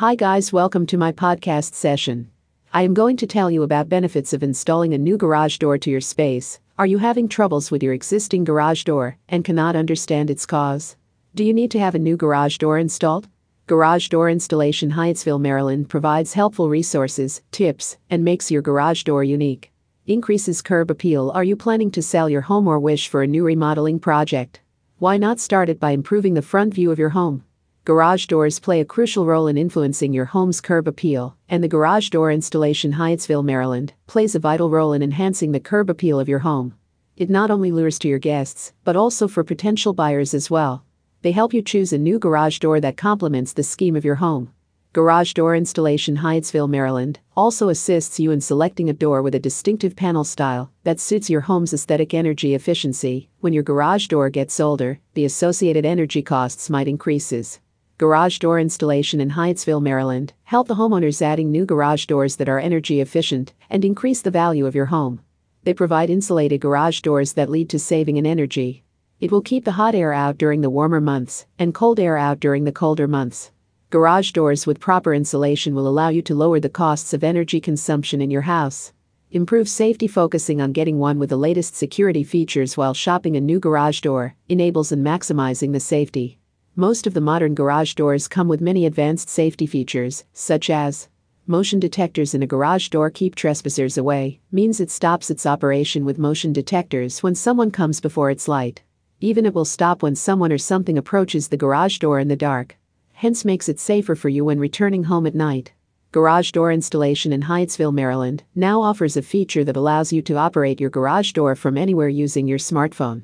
Hi, guys, welcome to my podcast session. I am going to tell you about benefits of installing a new garage door to your space. Are you having troubles with your existing garage door and cannot understand its cause? Do you need to have a new garage door installed? Garage Door Installation Hyattsville, Maryland provides helpful resources, tips, and makes your garage door unique. Increases curb appeal. Are you planning to sell your home or wish for a new remodeling project? Why not start it by improving the front view of your home? Garage doors play a crucial role in influencing your home's curb appeal, and the Garage Door Installation Hyattsville, Maryland, plays a vital role in enhancing the curb appeal of your home. It not only lures to your guests, but also for potential buyers as well. They help you choose a new garage door that complements the scheme of your home. Garage Door Installation Hyattsville, Maryland, also assists you in selecting a door with a distinctive panel style that suits your home's aesthetic energy efficiency. When your garage door gets older, the associated energy costs might increases. Garage Door Installation in Hyattsville, Maryland, help the homeowners adding new garage doors that are energy efficient and increase the value of your home. They provide insulated garage doors that lead to saving in energy, it will keep the hot air out during the warmer months and cold air out during the colder months. Garage doors with proper insulation will allow you to lower the costs of energy consumption in your house. Improve safety focusing on getting one with the latest security features while shopping a new garage door enables and maximizing the safety. Most of the modern garage doors come with many advanced safety features, such as motion detectors in a garage door keep trespassers away, means it stops its operation with motion detectors when someone comes before its light. Even it will stop when someone or something approaches the garage door in the dark. Hence makes it safer for you when returning home at night. Garage door installation in Hyattsville, Maryland now offers a feature that allows you to operate your garage door from anywhere using your smartphone.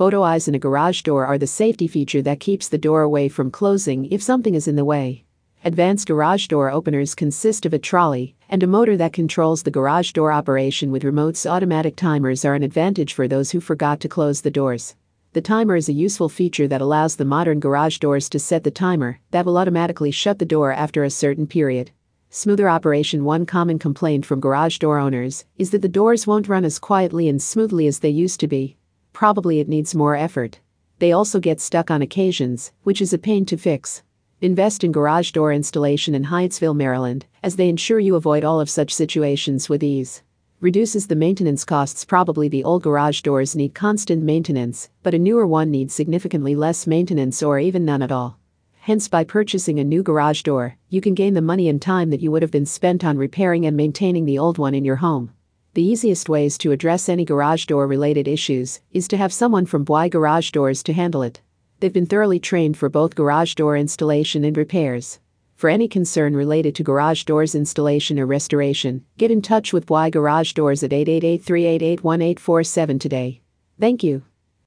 Photo eyes in a garage door are the safety feature that keeps the door away from closing if something is in the way. Advanced garage door openers consist of a trolley and a motor that controls the garage door operation with remotes. Automatic timers are an advantage for those who forgot to close the doors. The timer is a useful feature that allows the modern garage doors to set the timer that will automatically shut the door after a certain period. Smoother operation One common complaint from garage door owners is that the doors won't run as quietly and smoothly as they used to be. Probably it needs more effort. They also get stuck on occasions, which is a pain to fix. Invest in garage door installation in Hyattsville, Maryland, as they ensure you avoid all of such situations with ease reduces the maintenance costs. Probably the old garage doors need constant maintenance, but a newer one needs significantly less maintenance or even none at all. Hence, by purchasing a new garage door, you can gain the money and time that you would have been spent on repairing and maintaining the old one in your home. The easiest ways to address any garage door related issues is to have someone from Boy Garage Doors to handle it. They've been thoroughly trained for both garage door installation and repairs. For any concern related to garage doors installation or restoration, get in touch with Boy Garage Doors at 888 388 1847 today. Thank you.